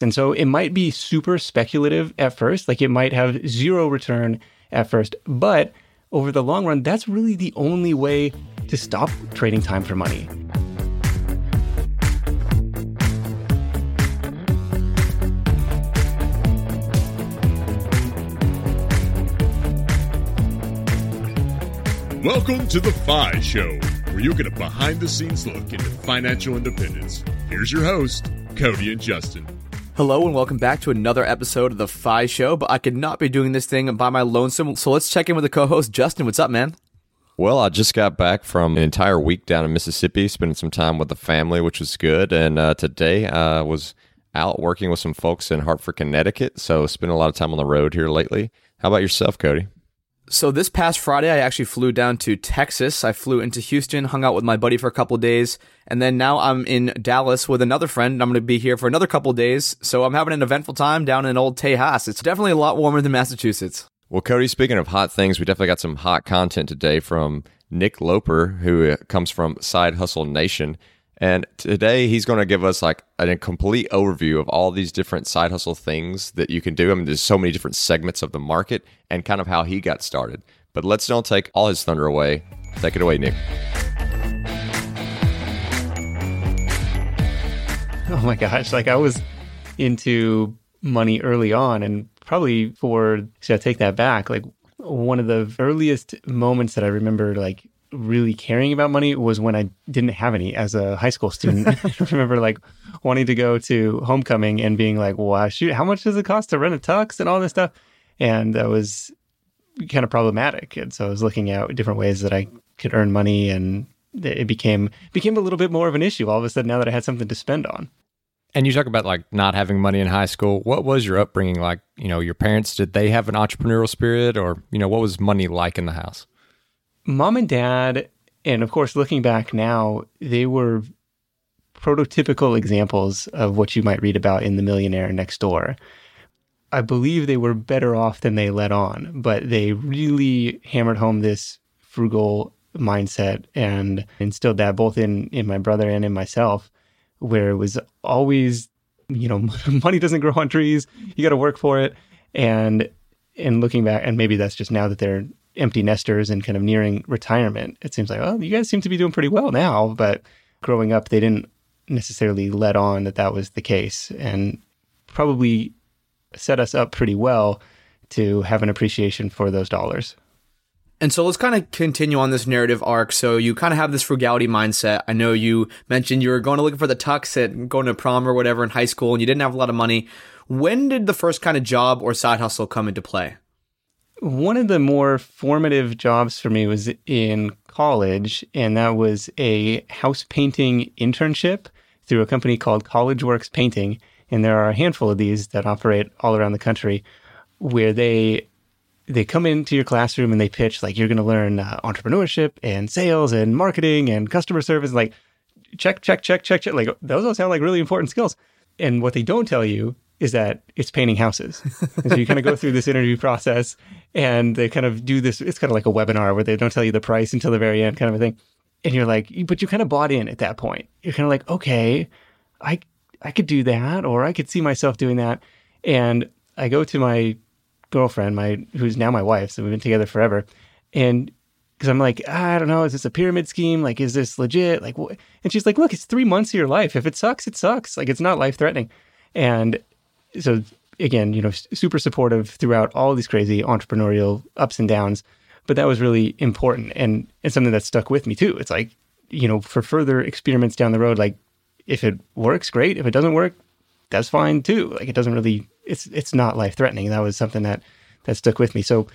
And so it might be super speculative at first, like it might have zero return at first, but over the long run, that's really the only way to stop trading time for money. Welcome to the FI Show, where you get a behind the scenes look into financial independence. Here's your host, Cody and Justin. Hello and welcome back to another episode of the FI Show, but I could not be doing this thing by my lonesome, so let's check in with the co-host, Justin. What's up, man? Well, I just got back from an entire week down in Mississippi, spending some time with the family, which was good. And uh, today I was out working with some folks in Hartford, Connecticut. So spending a lot of time on the road here lately. How about yourself, Cody? So this past Friday, I actually flew down to Texas. I flew into Houston, hung out with my buddy for a couple days, and then now I'm in Dallas with another friend. I'm going to be here for another couple days. So I'm having an eventful time down in old Tejas. It's definitely a lot warmer than Massachusetts. Well, Cody, speaking of hot things, we definitely got some hot content today from Nick Loper, who comes from Side Hustle Nation. And today he's going to give us like a complete overview of all these different side hustle things that you can do. I mean, there's so many different segments of the market and kind of how he got started. But let's don't take all his thunder away. Take it away, Nick. Oh my gosh. Like I was into money early on and probably for, should I take that back? Like one of the earliest moments that I remember like really caring about money was when I didn't have any as a high school student. I remember like wanting to go to homecoming and being like, wow, shoot, how much does it cost to rent a tux and all this stuff? And that was kind of problematic. And so I was looking at different ways that I could earn money and it became became a little bit more of an issue all of a sudden now that I had something to spend on. And you talk about like not having money in high school. What was your upbringing like? You know, your parents, did they have an entrepreneurial spirit or, you know, what was money like in the house? Mom and dad, and of course, looking back now, they were prototypical examples of what you might read about in The Millionaire Next Door. I believe they were better off than they let on, but they really hammered home this frugal mindset and instilled that both in in my brother and in myself, where it was always, you know, money doesn't grow on trees. You got to work for it. And and looking back, and maybe that's just now that they're empty nesters and kind of nearing retirement, it seems like, oh, you guys seem to be doing pretty well now. But growing up, they didn't necessarily let on that that was the case and probably set us up pretty well to have an appreciation for those dollars. And so let's kind of continue on this narrative arc. So you kind of have this frugality mindset. I know you mentioned you were going to look for the tux at going to prom or whatever in high school and you didn't have a lot of money. When did the first kind of job or side hustle come into play? One of the more formative jobs for me was in college, and that was a house painting internship through a company called College Works Painting. And there are a handful of these that operate all around the country where they they come into your classroom and they pitch like you're going to learn uh, entrepreneurship and sales and marketing and customer service like check check check check check like those all sound like really important skills and what they don't tell you is that it's painting houses. and so you kind of go through this interview process and they kind of do this. It's kind of like a webinar where they don't tell you the price until the very end, kind of a thing. And you're like, but you kind of bought in at that point. You're kind of like, okay, I I could do that, or I could see myself doing that. And I go to my girlfriend, my who's now my wife, so we've been together forever, and because I'm like, I don't know, is this a pyramid scheme? Like, is this legit? Like, what? and she's like, look, it's three months of your life. If it sucks, it sucks. Like, it's not life threatening. And so again, you know, super supportive throughout all these crazy entrepreneurial ups and downs. But that was really important and it's something that stuck with me too. It's like, you know, for further experiments down the road, like if it works, great. If it doesn't work, that's fine too. Like it doesn't really it's it's not life threatening. That was something that that stuck with me. So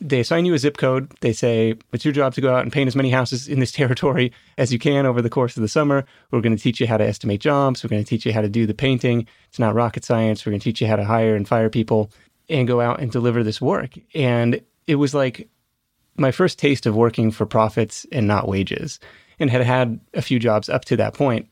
they assign you a zip code. They say, it's your job to go out and paint as many houses in this territory as you can over the course of the summer. We're going to teach you how to estimate jobs. We're going to teach you how to do the painting. It's not rocket science. We're going to teach you how to hire and fire people and go out and deliver this work. And it was like my first taste of working for profits and not wages and had had a few jobs up to that point.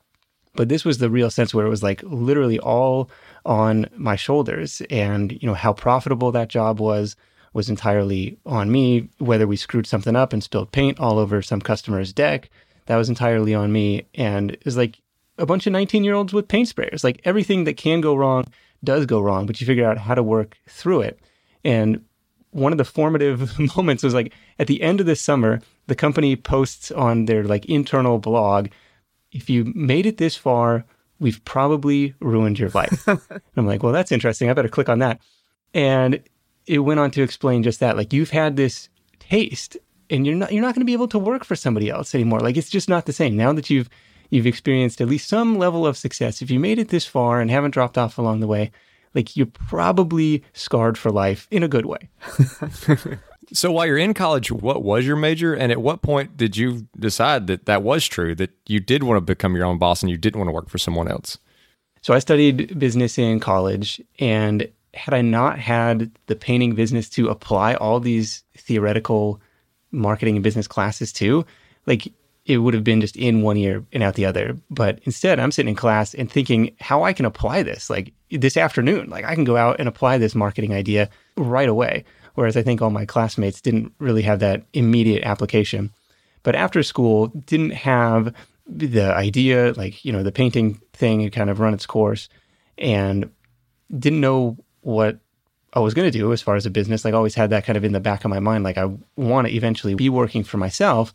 But this was the real sense where it was like literally all on my shoulders and, you know, how profitable that job was was entirely on me. Whether we screwed something up and spilled paint all over some customer's deck, that was entirely on me. And it was like a bunch of 19 year olds with paint sprayers. Like everything that can go wrong does go wrong, but you figure out how to work through it. And one of the formative moments was like at the end of this summer, the company posts on their like internal blog, if you made it this far, we've probably ruined your life. I'm like, well, that's interesting. I better click on that. And it went on to explain just that. Like you've had this taste and you're not you're not going to be able to work for somebody else anymore. Like it's just not the same. Now that you've you've experienced at least some level of success, if you made it this far and haven't dropped off along the way, like you're probably scarred for life in a good way. so while you're in college, what was your major, and at what point did you decide that that was true, that you did want to become your own boss and you didn't want to work for someone else? So I studied business in college, and had I not had the painting business to apply all these theoretical marketing and business classes to, like it would have been just in one ear and out the other. But instead, I'm sitting in class and thinking how I can apply this like this afternoon. Like I can go out and apply this marketing idea right away. Whereas I think all my classmates didn't really have that immediate application. But after school, didn't have the idea, like, you know, the painting thing had kind of run its course and didn't know what I was going to do as far as a business. Like, I always had that kind of in the back of my mind. Like, I want to eventually be working for myself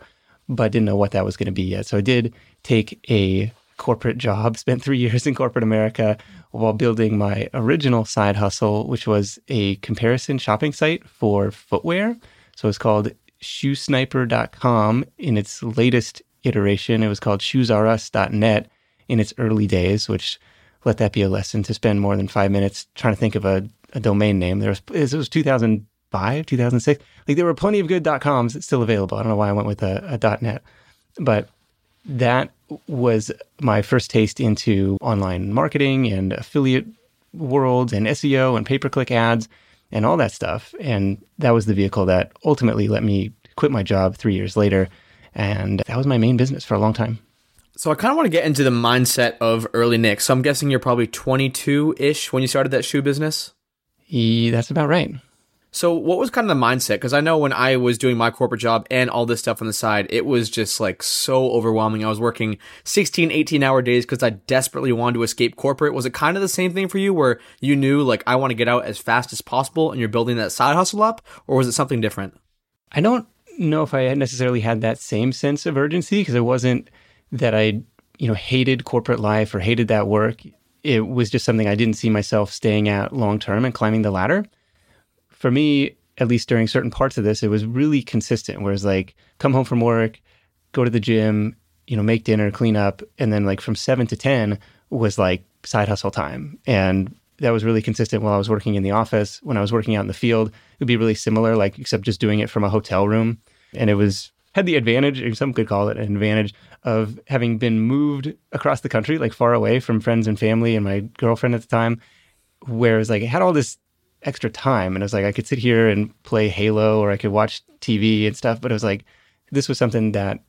but didn't know what that was going to be yet. So I did take a corporate job, spent three years in corporate America while building my original side hustle, which was a comparison shopping site for footwear. So it's called shoesniper.com. In its latest iteration, it was called shoesrus.net in its early days, which let that be a lesson to spend more than five minutes trying to think of a, a domain name. There was, it was 2005, 2006. Like there were plenty of good .coms still available. I don't know why I went with a, a .net, but that was my first taste into online marketing and affiliate worlds and SEO and pay-per-click ads and all that stuff. And that was the vehicle that ultimately let me quit my job three years later. And that was my main business for a long time. So I kind of want to get into the mindset of early Nick. So I'm guessing you're probably 22 ish when you started that shoe business. Yeah, that's about right. So, what was kind of the mindset? Because I know when I was doing my corporate job and all this stuff on the side, it was just like so overwhelming. I was working 16, 18 hour days because I desperately wanted to escape corporate. Was it kind of the same thing for you where you knew, like, I want to get out as fast as possible and you're building that side hustle up? Or was it something different? I don't know if I necessarily had that same sense of urgency because it wasn't that I, you know, hated corporate life or hated that work. It was just something I didn't see myself staying at long term and climbing the ladder for me, at least during certain parts of this, it was really consistent. Whereas like come home from work, go to the gym, you know, make dinner, clean up, and then like from seven to ten was like side hustle time. And that was really consistent while I was working in the office. When I was working out in the field, it would be really similar, like except just doing it from a hotel room. And it was had the advantage, or some could call it an advantage, of having been moved across the country, like far away from friends and family and my girlfriend at the time. Whereas like I had all this extra time. And it was like I could sit here and play Halo or I could watch TV and stuff. But it was like this was something that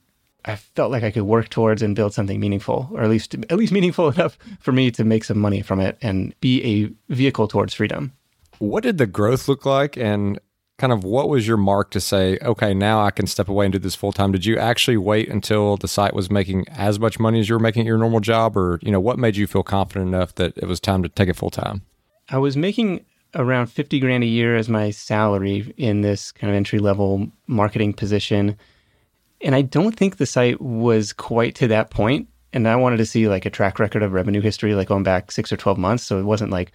I felt like I could work towards and build something meaningful, or at least at least meaningful enough for me to make some money from it and be a vehicle towards freedom. What did the growth look like and kind of what was your mark to say, okay, now I can step away and do this full time? Did you actually wait until the site was making as much money as you were making at your normal job? Or, you know, what made you feel confident enough that it was time to take it full time? I was making around 50 grand a year as my salary in this kind of entry level marketing position. And I don't think the site was quite to that point. And I wanted to see like a track record of revenue history, like going back six or 12 months. So it wasn't like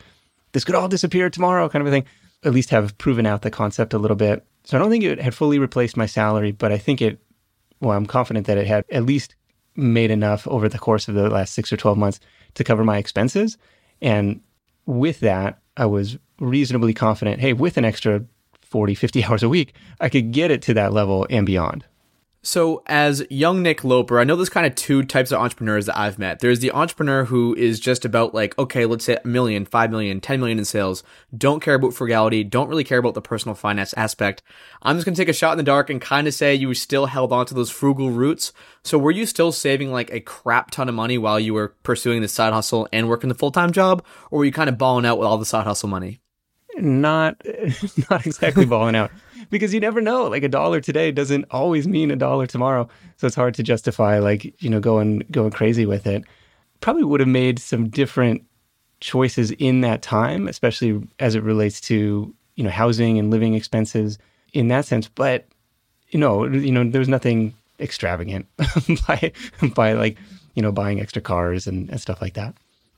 this could all disappear tomorrow kind of a thing. At least have proven out the concept a little bit. So I don't think it had fully replaced my salary, but I think it, well, I'm confident that it had at least made enough over the course of the last six or 12 months to cover my expenses. And with that, I was reasonably confident, hey, with an extra 40, 50 hours a week, I could get it to that level and beyond. So, as young Nick Loper, I know there's kind of two types of entrepreneurs that I've met. There's the entrepreneur who is just about like, okay, let's say a million, five million, ten million in sales, don't care about frugality, don't really care about the personal finance aspect. I'm just going to take a shot in the dark and kind of say you still held on to those frugal roots. So, were you still saving like a crap ton of money while you were pursuing the side hustle and working the full time job? Or were you kind of balling out with all the side hustle money? Not, not exactly balling out because you never know. Like a dollar today doesn't always mean a dollar tomorrow. So it's hard to justify like, you know, going going crazy with it. Probably would have made some different choices in that time, especially as it relates to you know housing and living expenses in that sense. But you know, you know, there's nothing extravagant by by like you know buying extra cars and, and stuff like that.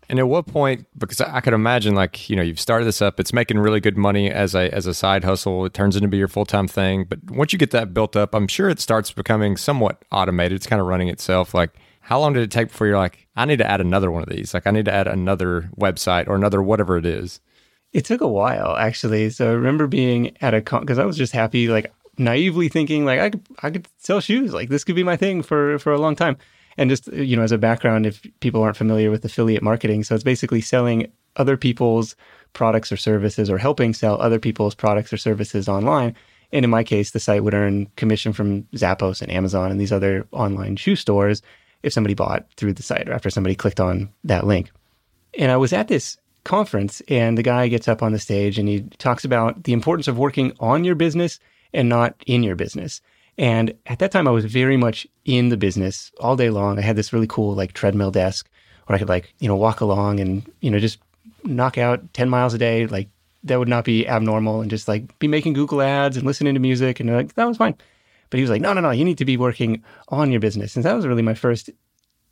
And at what point? Because I could imagine, like you know, you've started this up. It's making really good money as a as a side hustle. It turns into be your full time thing. But once you get that built up, I'm sure it starts becoming somewhat automated. It's kind of running itself. Like, how long did it take before you're like, I need to add another one of these? Like, I need to add another website or another whatever it is. It took a while actually. So I remember being at a con because I was just happy, like naively thinking, like I could I could sell shoes. Like this could be my thing for for a long time. And just you know, as a background, if people aren't familiar with affiliate marketing, so it's basically selling other people's products or services, or helping sell other people's products or services online. And in my case, the site would earn commission from Zappos and Amazon and these other online shoe stores if somebody bought through the site or after somebody clicked on that link. And I was at this conference, and the guy gets up on the stage and he talks about the importance of working on your business and not in your business. And at that time, I was very much in the business all day long. I had this really cool like treadmill desk where I could like, you know, walk along and, you know, just knock out 10 miles a day. Like that would not be abnormal and just like be making Google ads and listening to music. And like, that was fine. But he was like, no, no, no, you need to be working on your business. And that was really my first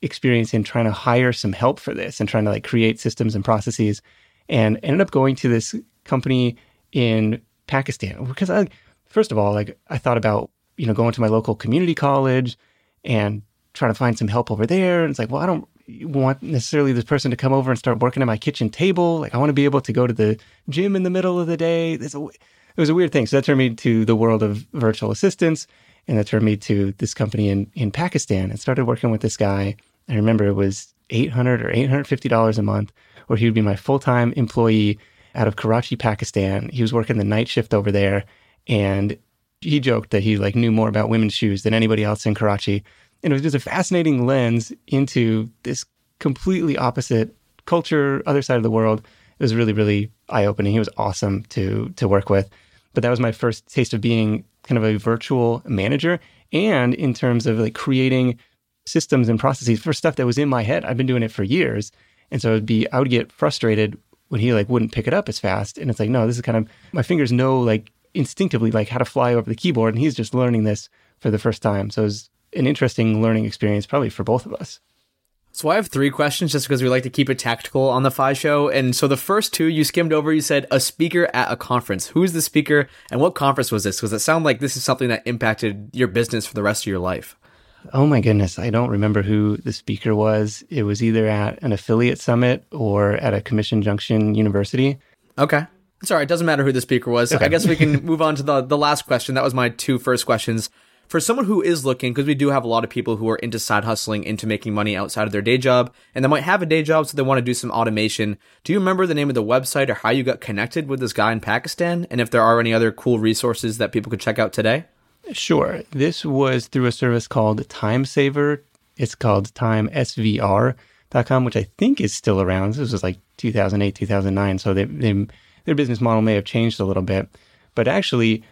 experience in trying to hire some help for this and trying to like create systems and processes and ended up going to this company in Pakistan because I, first of all, like I thought about you know, going to my local community college and trying to find some help over there. And it's like, well, I don't want necessarily this person to come over and start working at my kitchen table. Like, I want to be able to go to the gym in the middle of the day. A, it was a weird thing. So that turned me to the world of virtual assistants. And that turned me to this company in, in Pakistan and started working with this guy. I remember it was 800 or $850 a month, where he would be my full time employee out of Karachi, Pakistan. He was working the night shift over there. And he joked that he like knew more about women's shoes than anybody else in Karachi. And it was just a fascinating lens into this completely opposite culture, other side of the world. It was really, really eye opening. He was awesome to to work with. But that was my first taste of being kind of a virtual manager and in terms of like creating systems and processes for stuff that was in my head. I've been doing it for years. And so it'd be I would get frustrated when he like wouldn't pick it up as fast. And it's like, no, this is kind of my fingers know like instinctively like how to fly over the keyboard, and he's just learning this for the first time. So it was an interesting learning experience, probably for both of us. So I have three questions just because we like to keep it tactical on the FI show. And so the first two you skimmed over, you said a speaker at a conference. Who's the speaker and what conference was this? Because it sounded like this is something that impacted your business for the rest of your life. Oh my goodness. I don't remember who the speaker was. It was either at an affiliate summit or at a Commission Junction University. Okay. Sorry, it doesn't matter who the speaker was. Okay. I guess we can move on to the, the last question. That was my two first questions. For someone who is looking, because we do have a lot of people who are into side hustling, into making money outside of their day job, and they might have a day job, so they want to do some automation. Do you remember the name of the website or how you got connected with this guy in Pakistan? And if there are any other cool resources that people could check out today? Sure. This was through a service called TimeSaver. It's called timesvr.com, which I think is still around. This was like 2008, 2009. So they, they their business model may have changed a little bit. But actually,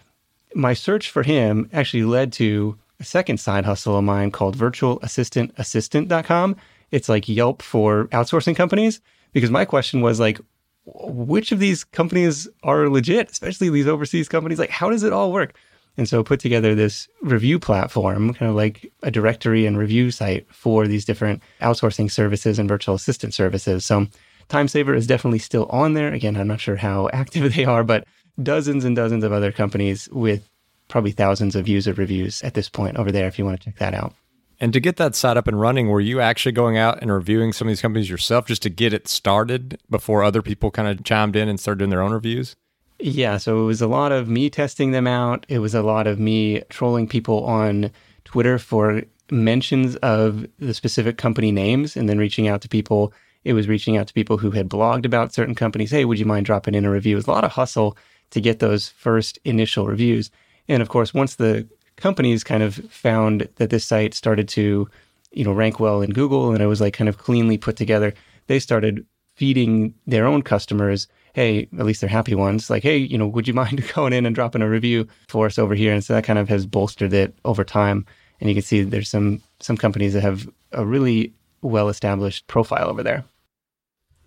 my search for him actually led to a second side hustle of mine called virtualassistantassistant.com. It's like Yelp for outsourcing companies because my question was like, which of these companies are legit, especially these overseas companies? Like, how does it all work? And so put together this review platform, kind of like a directory and review site for these different outsourcing services and virtual assistant services. So TimeSaver is definitely still on there. Again, I'm not sure how active they are, but dozens and dozens of other companies with probably thousands of user reviews at this point over there if you want to check that out. And to get that site up and running, were you actually going out and reviewing some of these companies yourself just to get it started before other people kind of chimed in and started doing their own reviews? Yeah, so it was a lot of me testing them out. It was a lot of me trolling people on Twitter for mentions of the specific company names and then reaching out to people it was reaching out to people who had blogged about certain companies. Hey, would you mind dropping in a review? It was a lot of hustle to get those first initial reviews. And of course, once the companies kind of found that this site started to, you know, rank well in Google and it was like kind of cleanly put together, they started feeding their own customers, hey, at least they're happy ones, like, hey, you know, would you mind going in and dropping a review for us over here? And so that kind of has bolstered it over time. And you can see there's some some companies that have a really well established profile over there.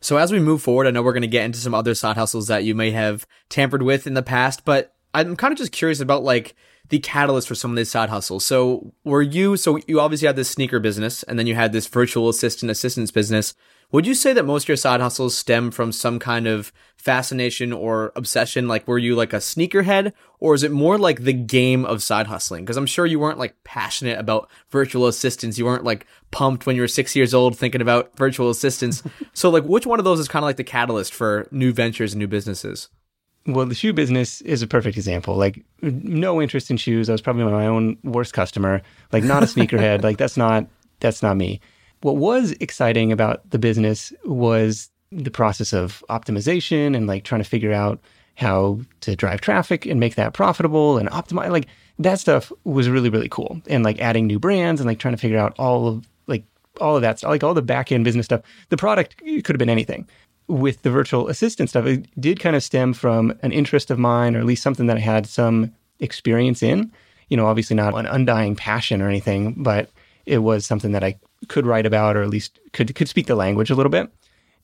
So as we move forward, I know we're going to get into some other side hustles that you may have tampered with in the past, but I'm kind of just curious about like the catalyst for some of these side hustles. So were you, so you obviously had this sneaker business and then you had this virtual assistant assistance business. Would you say that most of your side hustles stem from some kind of fascination or obsession? Like, were you like a sneakerhead or is it more like the game of side hustling? Cause I'm sure you weren't like passionate about virtual assistants. You weren't like pumped when you were six years old thinking about virtual assistants. so like, which one of those is kind of like the catalyst for new ventures and new businesses? Well, the shoe business is a perfect example. Like, no interest in shoes. I was probably my own worst customer. Like, not a sneakerhead. like, that's not that's not me. What was exciting about the business was the process of optimization and like trying to figure out how to drive traffic and make that profitable and optimize. Like, that stuff was really really cool. And like adding new brands and like trying to figure out all of like all of that stuff, like all the back end business stuff. The product could have been anything with the virtual assistant stuff, it did kind of stem from an interest of mine, or at least something that I had some experience in. You know, obviously not an undying passion or anything, but it was something that I could write about, or at least could could speak the language a little bit.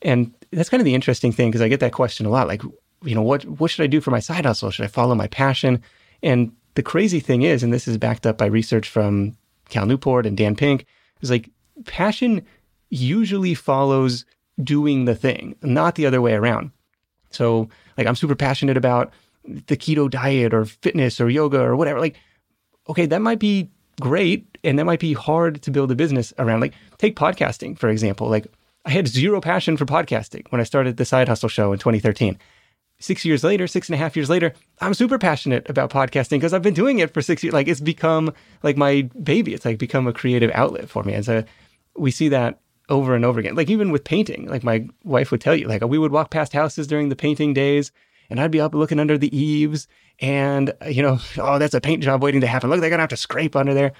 And that's kind of the interesting thing because I get that question a lot. Like, you know, what what should I do for my side hustle? Should I follow my passion? And the crazy thing is, and this is backed up by research from Cal Newport and Dan Pink, is like passion usually follows doing the thing, not the other way around. So, like, I'm super passionate about the keto diet or fitness or yoga or whatever. Like, okay, that might be great and that might be hard to build a business around. Like, take podcasting, for example. Like, I had zero passion for podcasting when I started the Side Hustle Show in 2013. Six years later, six and a half years later, I'm super passionate about podcasting because I've been doing it for six years. Like, it's become like my baby. It's like become a creative outlet for me. And so we see that over and over again. Like even with painting, like my wife would tell you, like we would walk past houses during the painting days and I'd be up looking under the eaves and, uh, you know, oh, that's a paint job waiting to happen. Look, they're going to have to scrape under there.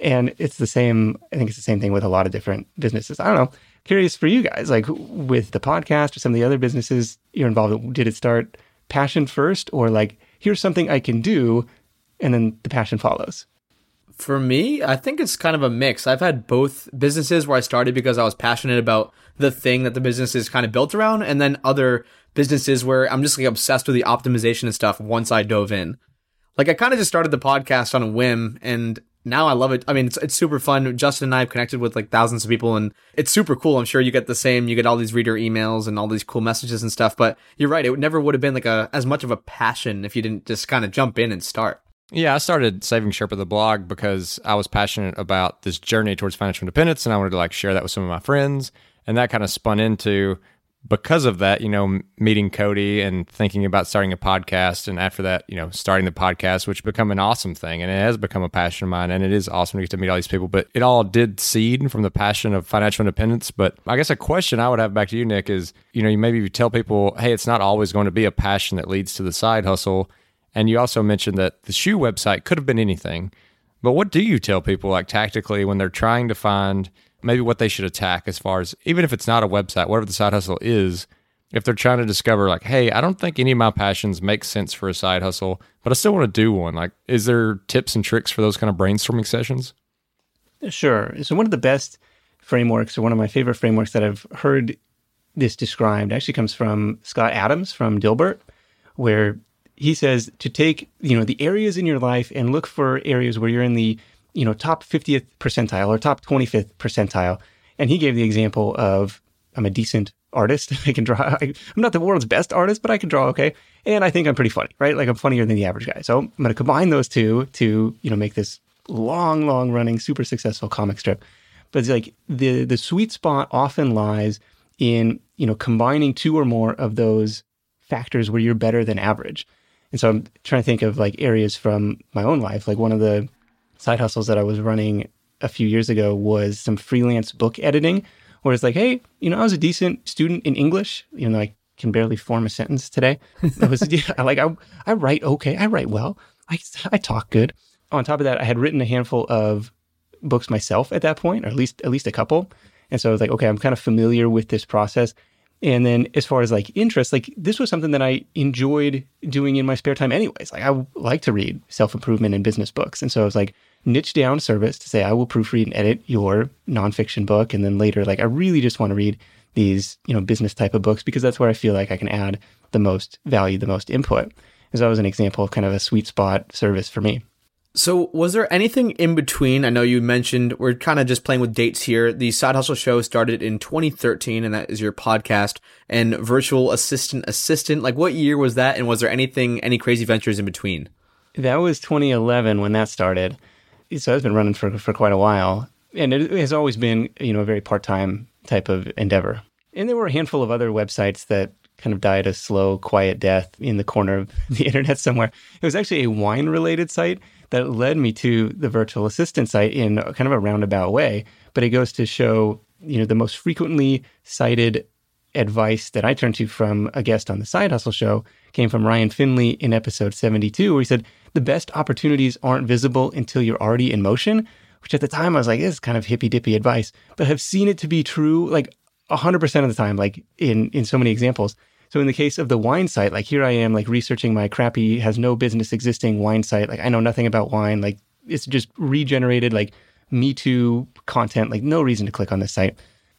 And it's the same, I think it's the same thing with a lot of different businesses. I don't know. Curious for you guys, like with the podcast or some of the other businesses you're involved in, did it start passion first or like, here's something I can do and then the passion follows? For me, I think it's kind of a mix. I've had both businesses where I started because I was passionate about the thing that the business is kind of built around, and then other businesses where I'm just like obsessed with the optimization and stuff once I dove in. Like I kind of just started the podcast on a whim and now I love it. I mean, it's, it's super fun. Justin and I have connected with like thousands of people and it's super cool. I'm sure you get the same. You get all these reader emails and all these cool messages and stuff, but you're right. It never would have been like a, as much of a passion if you didn't just kind of jump in and start. Yeah, I started Saving Sherpa the blog because I was passionate about this journey towards financial independence and I wanted to like share that with some of my friends. And that kind of spun into because of that, you know, meeting Cody and thinking about starting a podcast. And after that, you know, starting the podcast, which become an awesome thing. And it has become a passion of mine. And it is awesome to get to meet all these people. But it all did seed from the passion of financial independence. But I guess a question I would have back to you, Nick, is, you know, you maybe you tell people, hey, it's not always going to be a passion that leads to the side hustle and you also mentioned that the shoe website could have been anything. But what do you tell people, like tactically, when they're trying to find maybe what they should attack as far as even if it's not a website, whatever the side hustle is, if they're trying to discover, like, hey, I don't think any of my passions make sense for a side hustle, but I still want to do one. Like, is there tips and tricks for those kind of brainstorming sessions? Sure. So, one of the best frameworks, or one of my favorite frameworks that I've heard this described, actually comes from Scott Adams from Dilbert, where he says to take you know the areas in your life and look for areas where you're in the you know top 50th percentile or top 25th percentile. And he gave the example of i'm a decent artist. I can draw I, am not the world's best artist but i can draw okay? And i think i'm pretty funny right? Like i'm funnier than the average guy. So i'm going to combine those two to you know make this long long running super successful comic strip. But it's like the the sweet spot often lies in you know combining two or more of those factors where you're better than average and so I'm trying to think of like areas from my own life. Like one of the side hustles that I was running a few years ago was some freelance book editing, where it's like, hey, you know, I was a decent student in English, even though I can barely form a sentence today. I was like, I, I write okay, I write well, I, I talk good. On top of that, I had written a handful of books myself at that point, or at least at least a couple. And so I was like, okay, I'm kind of familiar with this process. And then as far as like interest, like this was something that I enjoyed doing in my spare time anyways. Like I like to read self-improvement and business books. And so I was like niche down service to say I will proofread and edit your nonfiction book. And then later, like I really just want to read these, you know, business type of books because that's where I feel like I can add the most value, the most input. As that was an example of kind of a sweet spot service for me. So, was there anything in between? I know you mentioned we're kind of just playing with dates here. The Side Hustle Show started in 2013, and that is your podcast and virtual assistant assistant. Like, what year was that? And was there anything, any crazy ventures in between? That was 2011 when that started. So, it's been running for, for quite a while. And it has always been, you know, a very part time type of endeavor. And there were a handful of other websites that kind of died a slow, quiet death in the corner of the internet somewhere. It was actually a wine related site that led me to the virtual assistant site in kind of a roundabout way. But it goes to show, you know, the most frequently cited advice that I turned to from a guest on the Side Hustle show came from Ryan Finlay in episode 72, where he said, The best opportunities aren't visible until you're already in motion, which at the time I was like, This is kind of hippy dippy advice, but have seen it to be true like 100% of the time, like in, in so many examples. So in the case of the wine site, like here I am, like researching my crappy, has no business existing wine site. Like I know nothing about wine. Like it's just regenerated, like Me Too content. Like no reason to click on this site.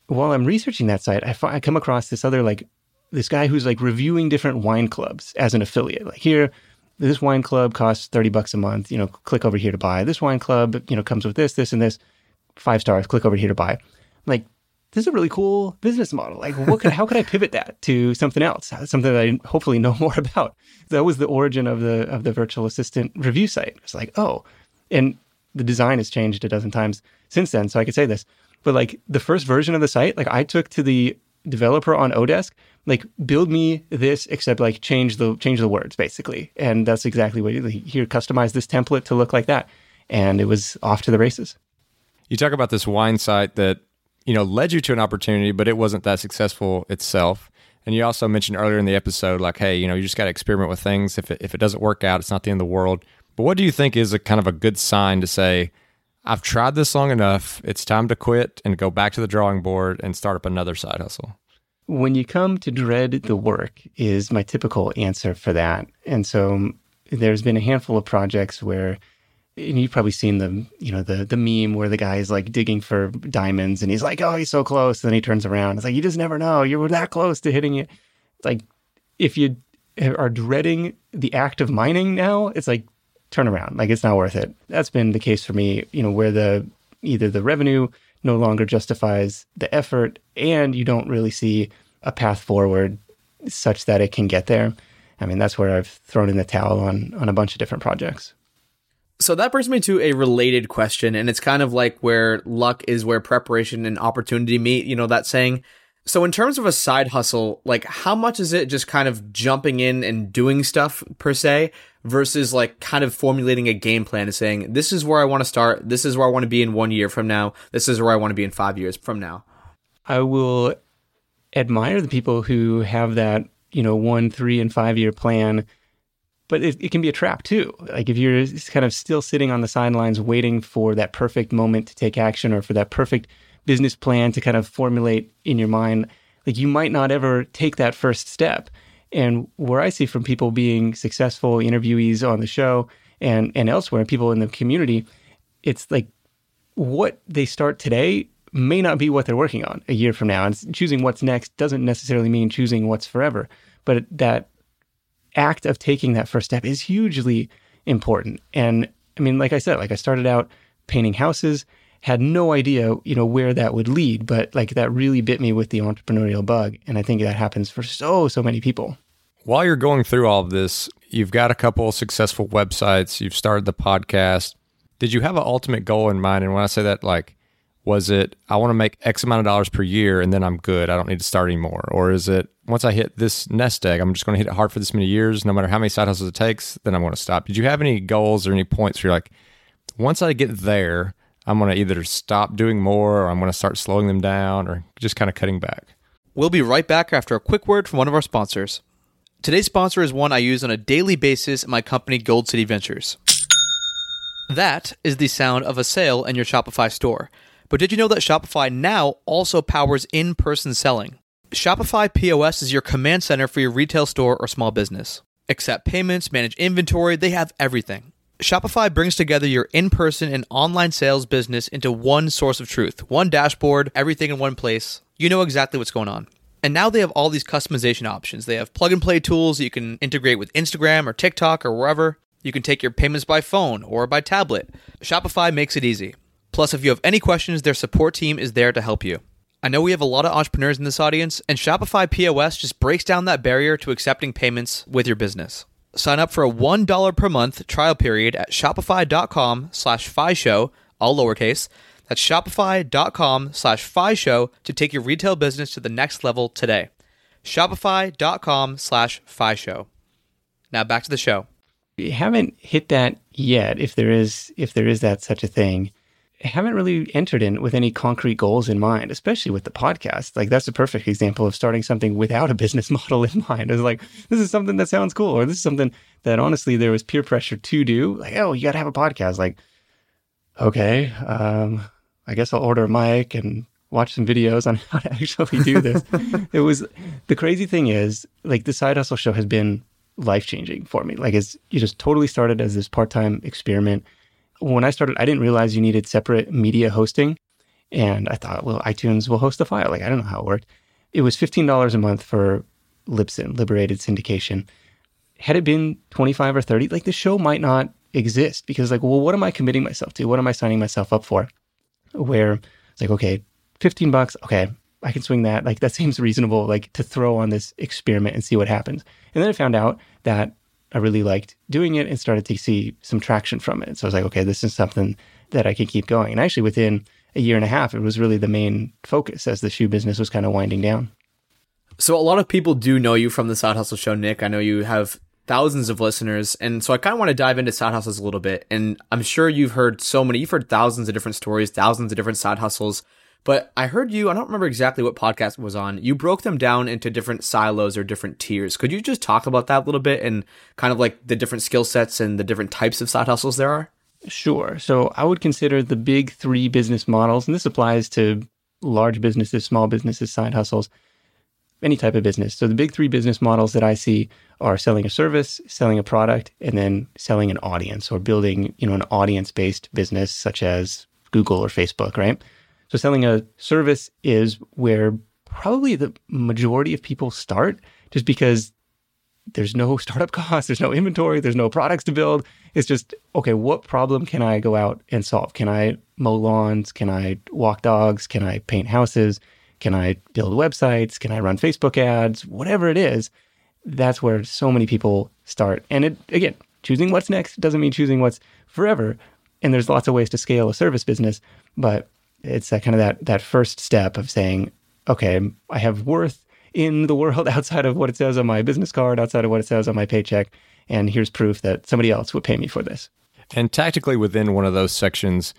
While I'm researching that site, I come across this other like this guy who's like reviewing different wine clubs as an affiliate. Like here, this wine club costs 30 bucks a month. You know, click over here to buy. This wine club, you know, comes with this, this, and this. Five stars. Click over here to buy. Like this is a really cool business model. Like, what could, how could I pivot that to something else, uh, something that I hopefully know more about? That was the origin of the of the virtual assistant review site. It's like, oh, and the design has changed a dozen times since then, so I could say this. But like the first version of the site, like I took to the developer on Odesk, like build me this, except like change the change the words basically, and that's exactly what you here. Customize this template to look like that, and it was off to the races. You talk about this wine site that you know, led you to an opportunity, but it wasn't that successful itself. And you also mentioned earlier in the episode, like, hey, you know, you just got to experiment with things. If it, if it doesn't work out, it's not the end of the world. But what do you think is a kind of a good sign to say, I've tried this long enough. It's time to quit and go back to the drawing board and start up another side hustle? When you come to dread the work, is my typical answer for that. And so there's been a handful of projects where and you've probably seen the you know the the meme where the guy is like digging for diamonds and he's like oh he's so close. And then he turns around. It's like you just never know. You were that close to hitting it. Like if you are dreading the act of mining now it's like turn around. Like it's not worth it. That's been the case for me you know where the either the revenue no longer justifies the effort and you don't really see a path forward such that it can get there. I mean that's where i've thrown in the towel on on a bunch of different projects so that brings me to a related question, and it's kind of like where luck is where preparation and opportunity meet, you know, that saying. So, in terms of a side hustle, like how much is it just kind of jumping in and doing stuff per se versus like kind of formulating a game plan and saying, this is where I want to start. This is where I want to be in one year from now. This is where I want to be in five years from now. I will admire the people who have that, you know, one, three, and five year plan but it, it, can be a trap too. Like if you're kind of still sitting on the sidelines waiting for that perfect moment to take action or for that perfect business plan to kind of formulate in your mind, like you might not ever take that first step. And where I see from people being successful interviewees on the show and, and elsewhere, people in the community, it's like what they start today may not be what they're working on a year from now. And choosing what's next doesn't necessarily mean choosing what's forever. But that act of taking that first step is hugely important. And I mean, like I said, like I started out painting houses, had no idea, you know, where that would lead, but like that really bit me with the entrepreneurial bug. And I think that happens for so, so many people. While you're going through all of this, you've got a couple successful websites, you've started the podcast. Did you have an ultimate goal in mind? And when I say that, like, was it I want to make X amount of dollars per year and then I'm good. I don't need to start anymore. Or is it once I hit this nest egg, I'm just going to hit it hard for this many years, no matter how many side hustles it takes, then I'm going to stop. Did you have any goals or any points where you're like, once I get there, I'm going to either stop doing more or I'm going to start slowing them down or just kind of cutting back? We'll be right back after a quick word from one of our sponsors. Today's sponsor is one I use on a daily basis in my company, Gold City Ventures. That is the sound of a sale in your Shopify store. But did you know that Shopify now also powers in person selling? Shopify POS is your command center for your retail store or small business. Accept payments, manage inventory, they have everything. Shopify brings together your in person and online sales business into one source of truth, one dashboard, everything in one place. You know exactly what's going on. And now they have all these customization options. They have plug and play tools that you can integrate with Instagram or TikTok or wherever. You can take your payments by phone or by tablet. Shopify makes it easy. Plus, if you have any questions, their support team is there to help you. I know we have a lot of entrepreneurs in this audience, and Shopify POS just breaks down that barrier to accepting payments with your business. Sign up for a $1 per month trial period at shopify.com slash show, all lowercase. That's shopify.com slash show to take your retail business to the next level today. Shopify.com slash show. Now back to the show. You haven't hit that yet, if there is if there is that such a thing. I haven't really entered in with any concrete goals in mind, especially with the podcast. Like that's a perfect example of starting something without a business model in mind. It's like this is something that sounds cool, or this is something that honestly there was peer pressure to do. Like, oh, you got to have a podcast. Like, okay, um, I guess I'll order a mic and watch some videos on how to actually do this. it was the crazy thing is like the side hustle show has been life changing for me. Like, it's you just totally started as this part time experiment when I started, I didn't realize you needed separate media hosting. And I thought, well, iTunes will host the file. Like, I don't know how it worked. It was $15 a month for Libsyn, Liberated Syndication. Had it been 25 or 30, like the show might not exist because, like, well, what am I committing myself to? What am I signing myself up for? Where it's like, okay, 15 bucks, okay, I can swing that. Like, that seems reasonable, like, to throw on this experiment and see what happens. And then I found out that I really liked doing it and started to see some traction from it. So I was like, okay, this is something that I can keep going. And actually, within a year and a half, it was really the main focus as the shoe business was kind of winding down. So a lot of people do know you from the Side Hustle Show, Nick. I know you have thousands of listeners, and so I kind of want to dive into side hustles a little bit. And I'm sure you've heard so many. You've heard thousands of different stories, thousands of different side hustles. But I heard you, I don't remember exactly what podcast was on. You broke them down into different silos or different tiers. Could you just talk about that a little bit and kind of like the different skill sets and the different types of side hustles there are? Sure. So I would consider the big three business models, and this applies to large businesses, small businesses, side hustles, any type of business. So the big three business models that I see are selling a service, selling a product, and then selling an audience or building, you know, an audience-based business such as Google or Facebook, right? So selling a service is where probably the majority of people start just because there's no startup costs, there's no inventory, there's no products to build. It's just, okay, what problem can I go out and solve? Can I mow lawns? Can I walk dogs? Can I paint houses? Can I build websites? Can I run Facebook ads? Whatever it is, that's where so many people start. And it, again, choosing what's next doesn't mean choosing what's forever. And there's lots of ways to scale a service business, but it's that kind of that that first step of saying, okay, I have worth in the world outside of what it says on my business card, outside of what it says on my paycheck, and here's proof that somebody else would pay me for this. And tactically within one of those sections,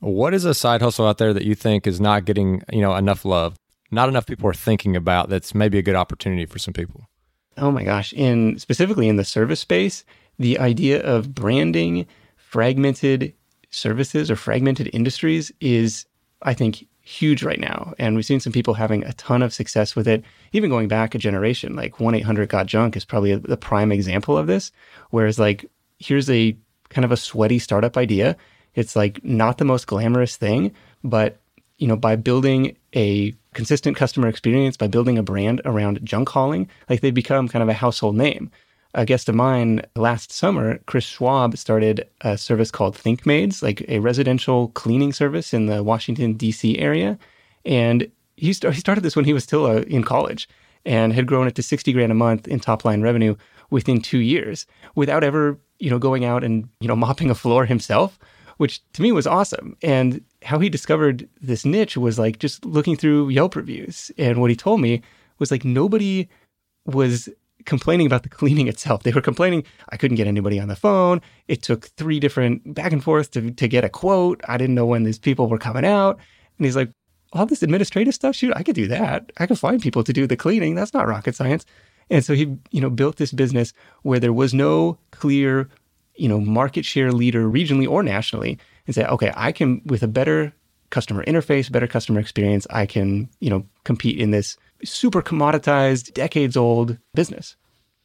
what is a side hustle out there that you think is not getting, you know, enough love? Not enough people are thinking about that's maybe a good opportunity for some people. Oh my gosh, in specifically in the service space, the idea of branding fragmented services or fragmented industries is I think, huge right now. And we've seen some people having a ton of success with it, even going back a generation. Like 1 800 Got Junk is probably a, the prime example of this. Whereas, like, here's a kind of a sweaty startup idea. It's like not the most glamorous thing, but you know, by building a consistent customer experience, by building a brand around junk hauling, like they become kind of a household name a guest of mine last summer, Chris Schwab, started a service called ThinkMaids, like a residential cleaning service in the Washington, D.C. area. And he, st- he started this when he was still uh, in college and had grown it to 60 grand a month in top line revenue within two years without ever, you know, going out and, you know, mopping a floor himself, which to me was awesome. And how he discovered this niche was like just looking through Yelp reviews. And what he told me was like nobody was complaining about the cleaning itself. They were complaining, I couldn't get anybody on the phone. It took three different back and forth to, to get a quote. I didn't know when these people were coming out. And he's like, all this administrative stuff, shoot, I could do that. I could find people to do the cleaning. That's not rocket science. And so he, you know, built this business where there was no clear, you know, market share leader regionally or nationally and say, okay, I can, with a better customer interface, better customer experience, I can, you know, compete in this super commoditized, decades old business.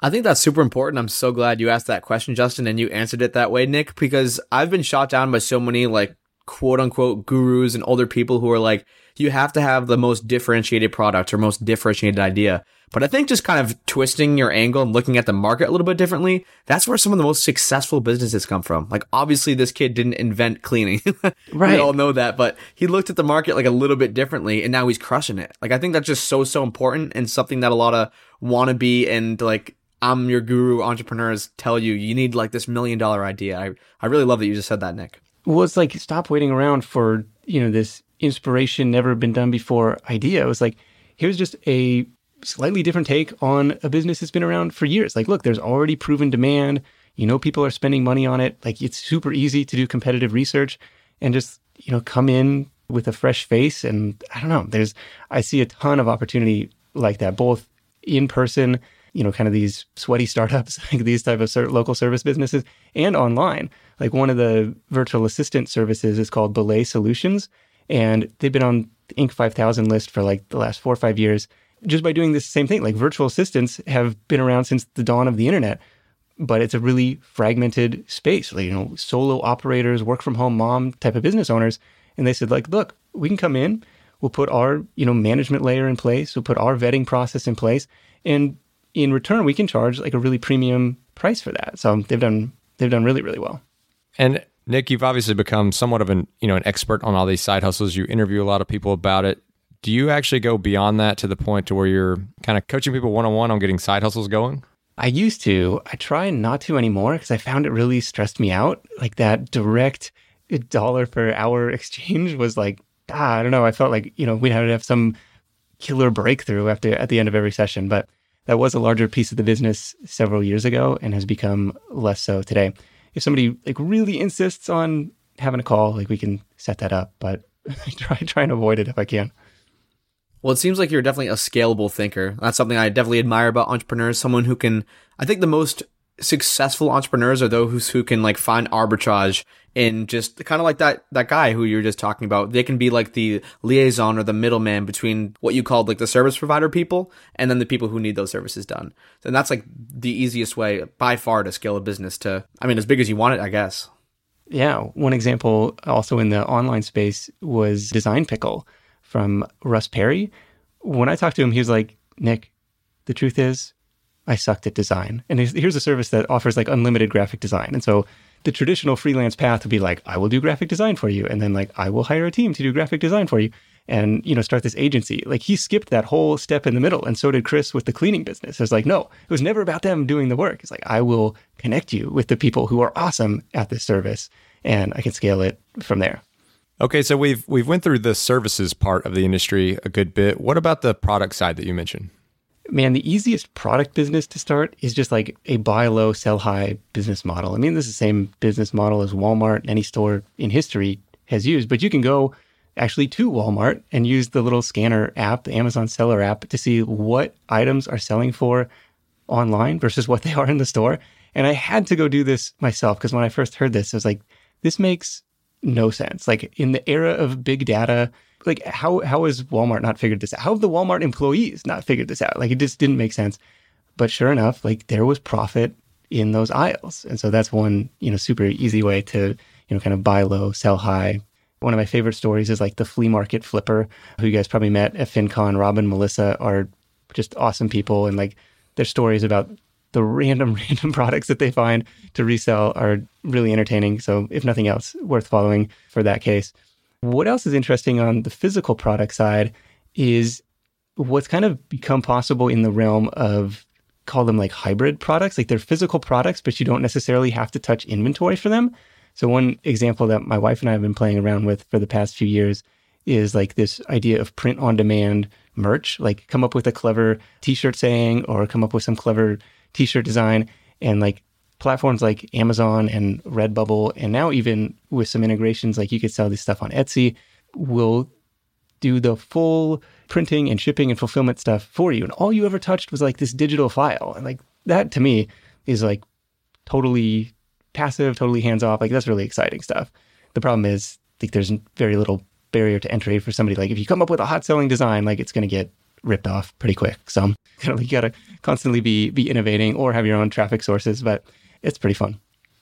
I think that's super important. I'm so glad you asked that question, Justin, and you answered it that way, Nick, because I've been shot down by so many like quote unquote gurus and older people who are like, you have to have the most differentiated product or most differentiated idea. But I think just kind of twisting your angle and looking at the market a little bit differently, that's where some of the most successful businesses come from. Like obviously this kid didn't invent cleaning. Right. we all know that, but he looked at the market like a little bit differently and now he's crushing it. Like I think that's just so, so important and something that a lot of wannabe and like I'm your guru entrepreneurs tell you you need like this million dollar idea. I, I really love that you just said that, Nick. Well, it's like stop waiting around for, you know, this inspiration never been done before idea. It was like, here's just a slightly different take on a business that's been around for years. Like, look, there's already proven demand. You know, people are spending money on it. Like, it's super easy to do competitive research and just, you know, come in with a fresh face. And I don't know, there's, I see a ton of opportunity like that, both in person, you know, kind of these sweaty startups, like these type of local service businesses, and online. Like one of the virtual assistant services is called Belay Solutions, and they've been on the Inc. 5000 list for like the last four or five years just by doing this same thing. Like virtual assistants have been around since the dawn of the internet, but it's a really fragmented space. Like, you know, solo operators, work from home mom type of business owners. And they said, like, look, we can come in, we'll put our, you know, management layer in place, we'll put our vetting process in place. And in return, we can charge like a really premium price for that. So they've done they've done really, really well. And Nick, you've obviously become somewhat of an you know an expert on all these side hustles. You interview a lot of people about it. Do you actually go beyond that to the point to where you're kind of coaching people one on one on getting side hustles going? I used to. I try not to anymore because I found it really stressed me out. Like that direct dollar per hour exchange was like, ah, I don't know. I felt like, you know, we'd have to have some killer breakthrough after at the end of every session. But that was a larger piece of the business several years ago and has become less so today. If somebody like really insists on having a call, like we can set that up, but I try try and avoid it if I can. Well, it seems like you're definitely a scalable thinker. That's something I definitely admire about entrepreneurs. Someone who can, I think the most successful entrepreneurs are those who can like find arbitrage in just kind of like that, that guy who you're just talking about. They can be like the liaison or the middleman between what you called like the service provider people and then the people who need those services done. And that's like the easiest way by far to scale a business to, I mean, as big as you want it, I guess. Yeah. One example also in the online space was Design Pickle from Russ Perry. When I talked to him, he was like, Nick, the truth is, I sucked at design. And here's a service that offers like unlimited graphic design. And so the traditional freelance path would be like, I will do graphic design for you. And then like, I will hire a team to do graphic design for you and, you know, start this agency. Like he skipped that whole step in the middle. And so did Chris with the cleaning business. It's like, no, it was never about them doing the work. It's like, I will connect you with the people who are awesome at this service and I can scale it from there. Okay, so we've we've went through the services part of the industry a good bit. What about the product side that you mentioned? Man, the easiest product business to start is just like a buy low, sell high business model. I mean, this is the same business model as Walmart, any store in history has used, but you can go actually to Walmart and use the little scanner app, the Amazon seller app, to see what items are selling for online versus what they are in the store. And I had to go do this myself because when I first heard this, I was like, this makes no sense. Like in the era of big data, like how how has Walmart not figured this out? How have the Walmart employees not figured this out? Like it just didn't make sense. But sure enough, like there was profit in those aisles. And so that's one, you know, super easy way to, you know, kind of buy low, sell high. One of my favorite stories is like the flea market flipper, who you guys probably met at FinCon. Robin, Melissa are just awesome people. And like their stories about the random, random products that they find to resell are really entertaining. So, if nothing else, worth following for that case. What else is interesting on the physical product side is what's kind of become possible in the realm of call them like hybrid products. Like they're physical products, but you don't necessarily have to touch inventory for them. So, one example that my wife and I have been playing around with for the past few years is like this idea of print on demand merch, like come up with a clever t shirt saying or come up with some clever t-shirt design and like platforms like Amazon and Redbubble and now even with some integrations like you could sell this stuff on Etsy will do the full printing and shipping and fulfillment stuff for you. And all you ever touched was like this digital file. And like that to me is like totally passive totally hands off. Like that's really exciting stuff. The problem is like there's very little barrier to entry for somebody. Like if you come up with a hot selling design like it's going to get ripped off pretty quick. So you, know, you got to constantly be be innovating or have your own traffic sources, but it's pretty fun.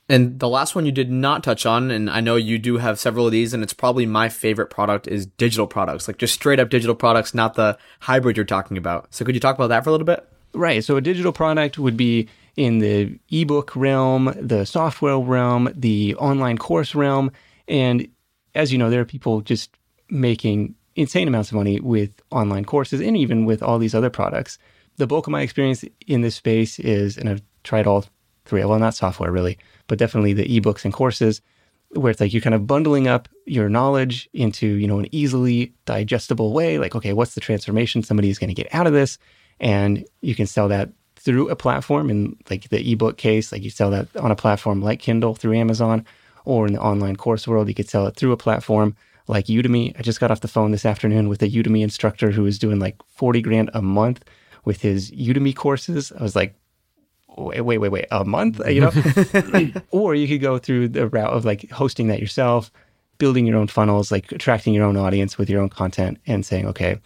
And the last one you did not touch on, and I know you do have several of these, and it's probably my favorite product is digital products, like just straight up digital products, not the hybrid you're talking about. So could you talk about that for a little bit? Right. So a digital product would be in the ebook realm, the software realm, the online course realm. And as you know, there are people just making insane amounts of money with online courses and even with all these other products. The bulk of my experience in this space is, and I've tried all three, well, not software really, but definitely the ebooks and courses where it's like you're kind of bundling up your knowledge into, you know, an easily digestible way. Like, okay, what's the transformation somebody is going to get out of this? And you can sell that through a platform in like the ebook case, like you sell that on a platform like Kindle through Amazon, or in the online course world, you could sell it through a platform like Udemy. I just got off the phone this afternoon with a Udemy instructor who was doing like 40 grand a month with his Udemy courses. I was like, wait, wait, wait, wait, a month, you know? or you could go through the route of like hosting that yourself, building your own funnels, like attracting your own audience with your own content and saying, okay,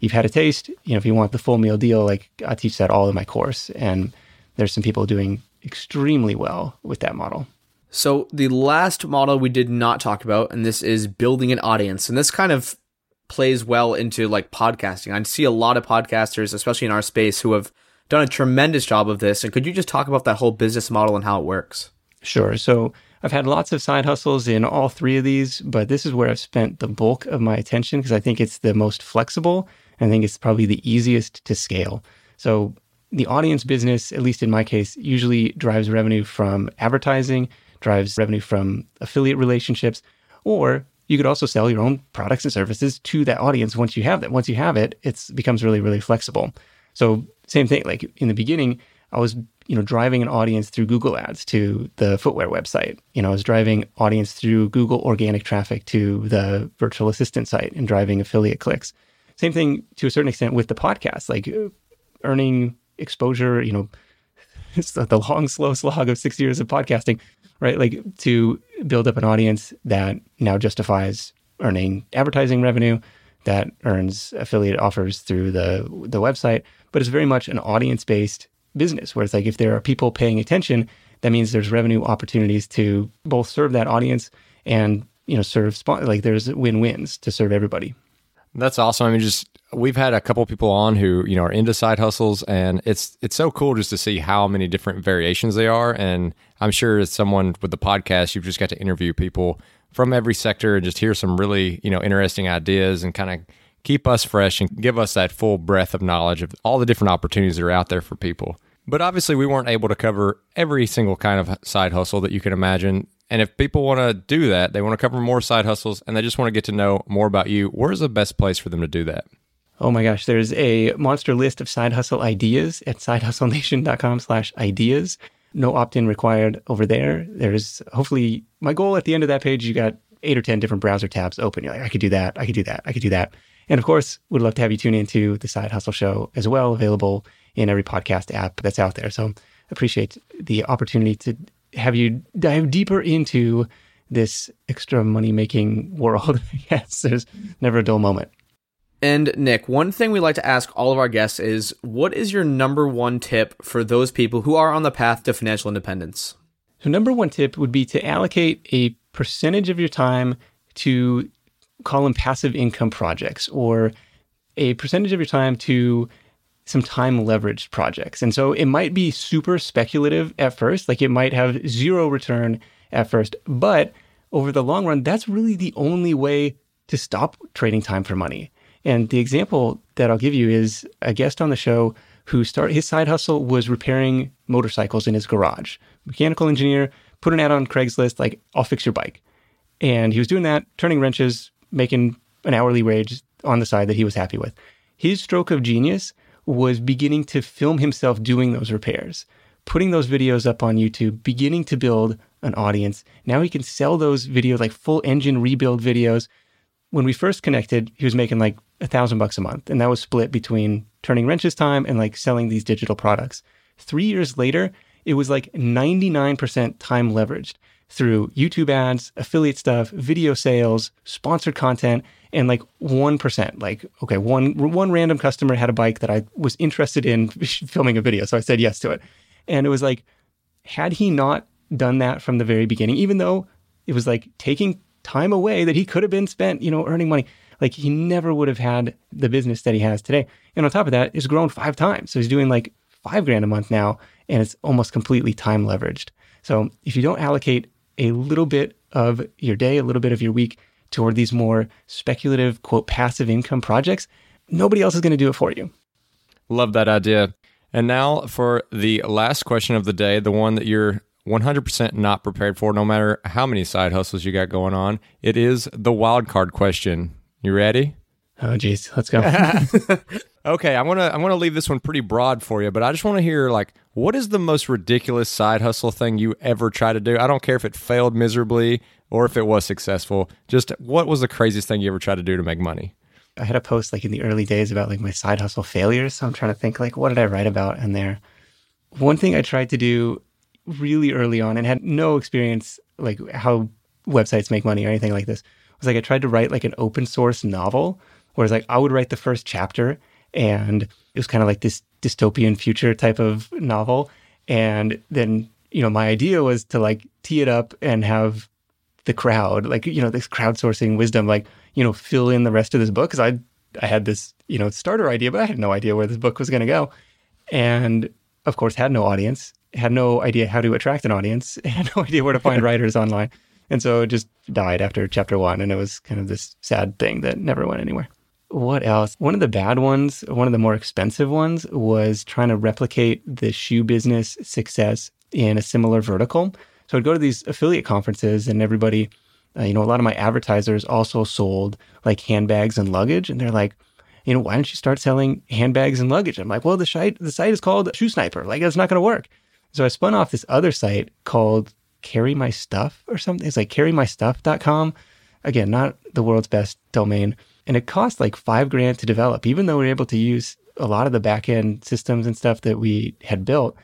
you've had a taste. You know, if you want the full meal deal, like I teach that all in my course. And there's some people doing extremely well with that model. So the last model we did not talk about, and this is building an audience. And this kind of plays well into like podcasting. I see a lot of podcasters, especially in our space, who have done a tremendous job of this. And could you just talk about that whole business model and how it works? Sure. So I've had lots of side hustles in all three of these, but this is where I've spent the bulk of my attention because I think it's the most flexible. I think it's probably the easiest to scale. So the audience business, at least in my case, usually drives revenue from advertising, drives revenue from affiliate relationships, or you could also sell your own products and services to that audience once you have that. Once you have it, it becomes really, really flexible. So same thing, like in the beginning, I was, you know, driving an audience through Google ads to the footwear website. You know, I was driving audience through Google organic traffic to the virtual assistant site and driving affiliate clicks. Same thing to a certain extent with the podcast, like earning exposure, you know, it's the long, slow slog of six years of podcasting, right? Like to build up an audience that now justifies earning advertising revenue, that earns affiliate offers through the the website, but it's very much an audience based business where it's like if there are people paying attention, that means there's revenue opportunities to both serve that audience and you know serve like there's win wins to serve everybody. That's awesome. I mean, just we've had a couple people on who you know are into side hustles, and it's it's so cool just to see how many different variations they are. And I'm sure as someone with the podcast, you've just got to interview people from every sector and just hear some really you know interesting ideas and kind of keep us fresh and give us that full breadth of knowledge of all the different opportunities that are out there for people. But obviously, we weren't able to cover every single kind of side hustle that you can imagine. And if people want to do that, they want to cover more side hustles and they just want to get to know more about you, where's the best place for them to do that? Oh my gosh, there's a monster list of side hustle ideas at sidehustlenation.com slash ideas. No opt-in required over there. There's hopefully my goal at the end of that page, you got eight or 10 different browser tabs open. You're like, I could do that. I could do that. I could do that. And of course, would love to have you tune into the Side Hustle Show as well, available in every podcast app that's out there. So appreciate the opportunity to have you dive deeper into this extra money making world. yes, there's never a dull moment. And Nick, one thing we like to ask all of our guests is what is your number one tip for those people who are on the path to financial independence? So, number one tip would be to allocate a percentage of your time to call them passive income projects or a percentage of your time to some time leveraged projects. And so it might be super speculative at first, like it might have zero return at first, but over the long run, that's really the only way to stop trading time for money. And the example that I'll give you is a guest on the show who started his side hustle was repairing motorcycles in his garage. Mechanical engineer, put an ad on Craigslist like I'll fix your bike. And he was doing that, turning wrenches, making an hourly wage on the side that he was happy with. His stroke of genius was beginning to film himself doing those repairs, putting those videos up on YouTube, beginning to build an audience. Now he can sell those videos like full engine rebuild videos. When we first connected, he was making like a thousand bucks a month, and that was split between turning wrenches time and like selling these digital products. Three years later, it was like 99% time leveraged. Through YouTube ads, affiliate stuff, video sales, sponsored content, and like 1%. Like, okay, one, one random customer had a bike that I was interested in filming a video. So I said yes to it. And it was like, had he not done that from the very beginning, even though it was like taking time away that he could have been spent, you know, earning money, like he never would have had the business that he has today. And on top of that, it's grown five times. So he's doing like five grand a month now, and it's almost completely time leveraged. So if you don't allocate a little bit of your day, a little bit of your week toward these more speculative, quote, passive income projects, nobody else is going to do it for you. Love that idea. And now for the last question of the day, the one that you're 100% not prepared for, no matter how many side hustles you got going on. It is the wild card question. You ready? Oh, geez, let's go. okay, I want to I want to leave this one pretty broad for you, but I just want to hear like, what is the most ridiculous side hustle thing you ever tried to do? I don't care if it failed miserably or if it was successful. Just what was the craziest thing you ever tried to do to make money? I had a post like in the early days about like my side hustle failures. So I'm trying to think like, what did I write about in there? One thing I tried to do really early on and had no experience like how websites make money or anything like this was like I tried to write like an open source novel, whereas like I would write the first chapter and it was kind of like this dystopian future type of novel. And then, you know, my idea was to like tee it up and have the crowd, like, you know, this crowdsourcing wisdom, like, you know, fill in the rest of this book. Cause I, I had this, you know, starter idea, but I had no idea where this book was going to go. And of course, had no audience, had no idea how to attract an audience, had no idea where to find writers online. And so it just died after chapter one. And it was kind of this sad thing that never went anywhere. What else? One of the bad ones, one of the more expensive ones, was trying to replicate the shoe business success in a similar vertical. So I'd go to these affiliate conferences and everybody, uh, you know, a lot of my advertisers also sold like handbags and luggage. And they're like, you know, why don't you start selling handbags and luggage? I'm like, well, the site, the site is called Shoe Sniper. Like, it's not going to work. So I spun off this other site called Carry My Stuff or something. It's like carrymystuff.com. Again, not the world's best domain. And it cost like five grand to develop, even though we were able to use a lot of the back end systems and stuff that we had built.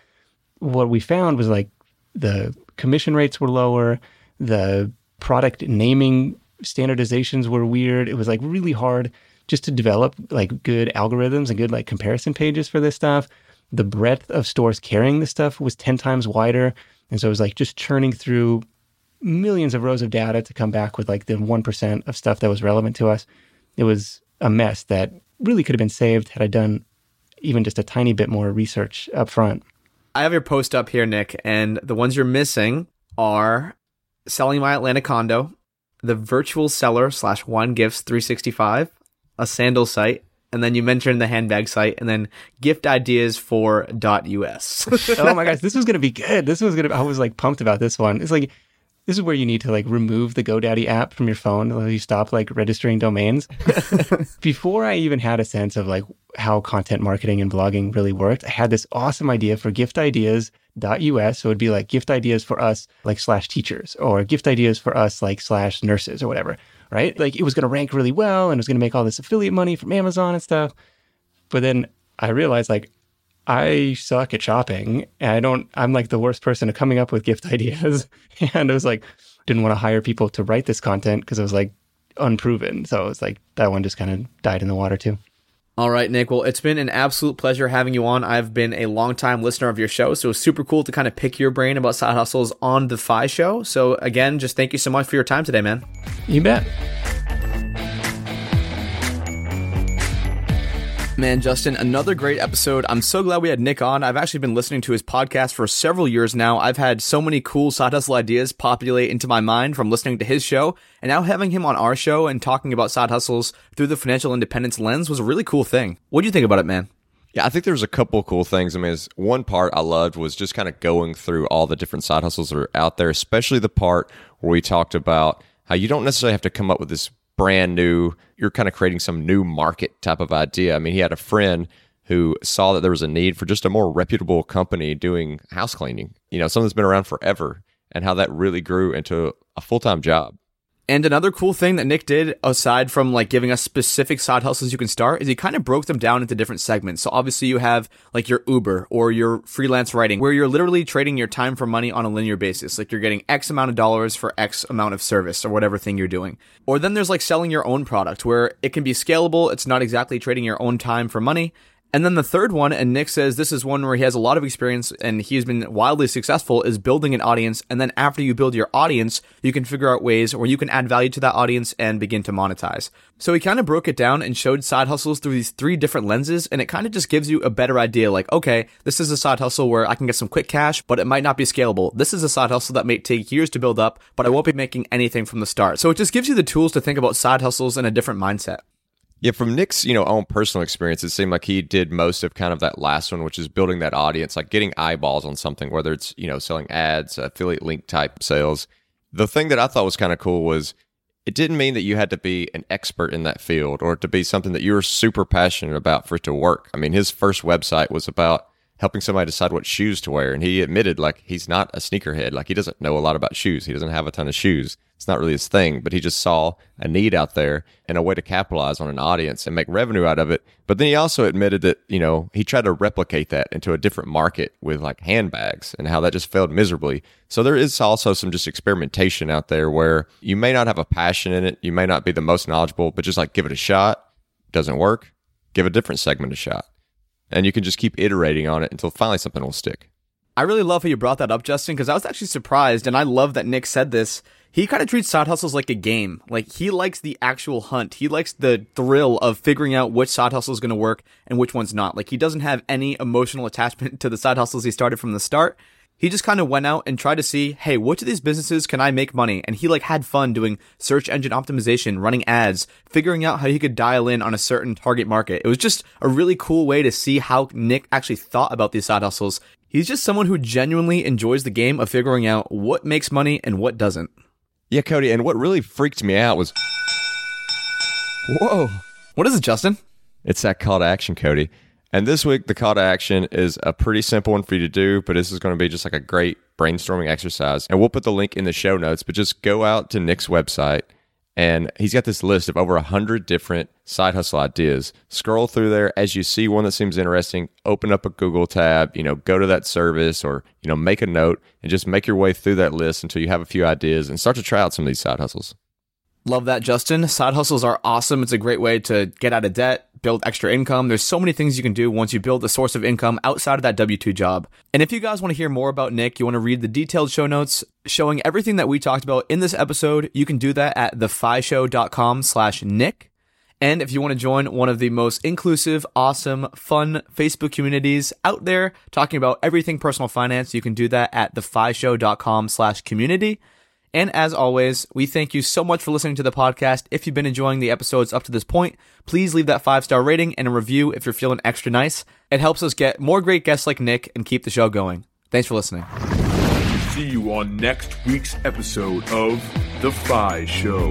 What we found was like the commission rates were lower, the product naming standardizations were weird. It was like really hard just to develop like good algorithms and good like comparison pages for this stuff. The breadth of stores carrying this stuff was 10 times wider. And so it was like just churning through millions of rows of data to come back with like the 1% of stuff that was relevant to us. It was a mess that really could have been saved had I done even just a tiny bit more research up front. I have your post up here, Nick, and the ones you're missing are selling my Atlanta condo, the virtual seller slash wine gifts 365, a sandal site, and then you mentioned the handbag site, and then gift ideas for .us. oh my gosh, this was gonna be good. This was gonna. I was like pumped about this one. It's like this is where you need to like remove the GoDaddy app from your phone until you stop like registering domains. Before I even had a sense of like how content marketing and blogging really worked, I had this awesome idea for gift ideas. .us so it'd be like gift ideas for us like slash teachers or gift ideas for us like slash nurses or whatever right? Like it was going to rank really well and it was going to make all this affiliate money from Amazon and stuff. But then I realized like I suck at shopping and I don't, I'm like the worst person at coming up with gift ideas. and I was like, didn't want to hire people to write this content because it was like unproven. So it's like that one just kind of died in the water too. All right, Nick. Well, it's been an absolute pleasure having you on. I've been a longtime listener of your show, so it was super cool to kind of pick your brain about side hustles on the Fi Show. So, again, just thank you so much for your time today, man. You bet. Man, Justin, another great episode. I'm so glad we had Nick on. I've actually been listening to his podcast for several years now. I've had so many cool side hustle ideas populate into my mind from listening to his show. And now having him on our show and talking about side hustles through the financial independence lens was a really cool thing. What do you think about it, man? Yeah, I think there's a couple cool things. I mean, one part I loved was just kind of going through all the different side hustles that are out there, especially the part where we talked about how you don't necessarily have to come up with this brand new, you're kind of creating some new market type of idea. I mean, he had a friend who saw that there was a need for just a more reputable company doing house cleaning, you know, something that's been around forever and how that really grew into a full time job. And another cool thing that Nick did, aside from like giving us specific side hustles you can start, is he kind of broke them down into different segments. So obviously you have like your Uber or your freelance writing, where you're literally trading your time for money on a linear basis. Like you're getting X amount of dollars for X amount of service or whatever thing you're doing. Or then there's like selling your own product, where it can be scalable. It's not exactly trading your own time for money. And then the third one, and Nick says this is one where he has a lot of experience and he's been wildly successful, is building an audience. And then after you build your audience, you can figure out ways where you can add value to that audience and begin to monetize. So he kind of broke it down and showed side hustles through these three different lenses. And it kind of just gives you a better idea like, okay, this is a side hustle where I can get some quick cash, but it might not be scalable. This is a side hustle that may take years to build up, but I won't be making anything from the start. So it just gives you the tools to think about side hustles in a different mindset. Yeah, from Nick's, you know, own personal experience, it seemed like he did most of kind of that last one, which is building that audience, like getting eyeballs on something, whether it's, you know, selling ads, affiliate link type sales. The thing that I thought was kind of cool was it didn't mean that you had to be an expert in that field or to be something that you were super passionate about for it to work. I mean, his first website was about helping somebody decide what shoes to wear. And he admitted, like, he's not a sneakerhead. Like, he doesn't know a lot about shoes. He doesn't have a ton of shoes. It's not really his thing, but he just saw a need out there and a way to capitalize on an audience and make revenue out of it. But then he also admitted that, you know, he tried to replicate that into a different market with like handbags and how that just failed miserably. So there is also some just experimentation out there where you may not have a passion in it. You may not be the most knowledgeable, but just like give it a shot. Doesn't work. Give a different segment a shot and you can just keep iterating on it until finally something will stick. I really love how you brought that up, Justin, because I was actually surprised, and I love that Nick said this. He kind of treats side hustles like a game. Like he likes the actual hunt. He likes the thrill of figuring out which side hustle is going to work and which one's not. Like he doesn't have any emotional attachment to the side hustles he started from the start. He just kind of went out and tried to see, hey, which of these businesses can I make money? And he like had fun doing search engine optimization, running ads, figuring out how he could dial in on a certain target market. It was just a really cool way to see how Nick actually thought about these side hustles. He's just someone who genuinely enjoys the game of figuring out what makes money and what doesn't. Yeah, Cody. And what really freaked me out was, whoa, what is it, Justin? It's that call to action, Cody. And this week, the call to action is a pretty simple one for you to do, but this is going to be just like a great brainstorming exercise. And we'll put the link in the show notes, but just go out to Nick's website and he's got this list of over a hundred different side hustle ideas. Scroll through there as you see one that seems interesting, open up a Google tab, you know, go to that service or, you know, make a note and just make your way through that list until you have a few ideas and start to try out some of these side hustles. Love that, Justin. Side hustles are awesome. It's a great way to get out of debt, build extra income. There's so many things you can do once you build a source of income outside of that W 2 job. And if you guys want to hear more about Nick, you want to read the detailed show notes showing everything that we talked about in this episode, you can do that at thefishow.com slash Nick. And if you want to join one of the most inclusive, awesome, fun Facebook communities out there talking about everything personal finance, you can do that at thefishow.com slash community. And as always, we thank you so much for listening to the podcast. If you've been enjoying the episodes up to this point, please leave that five star rating and a review if you're feeling extra nice. It helps us get more great guests like Nick and keep the show going. Thanks for listening. See you on next week's episode of The Fi Show.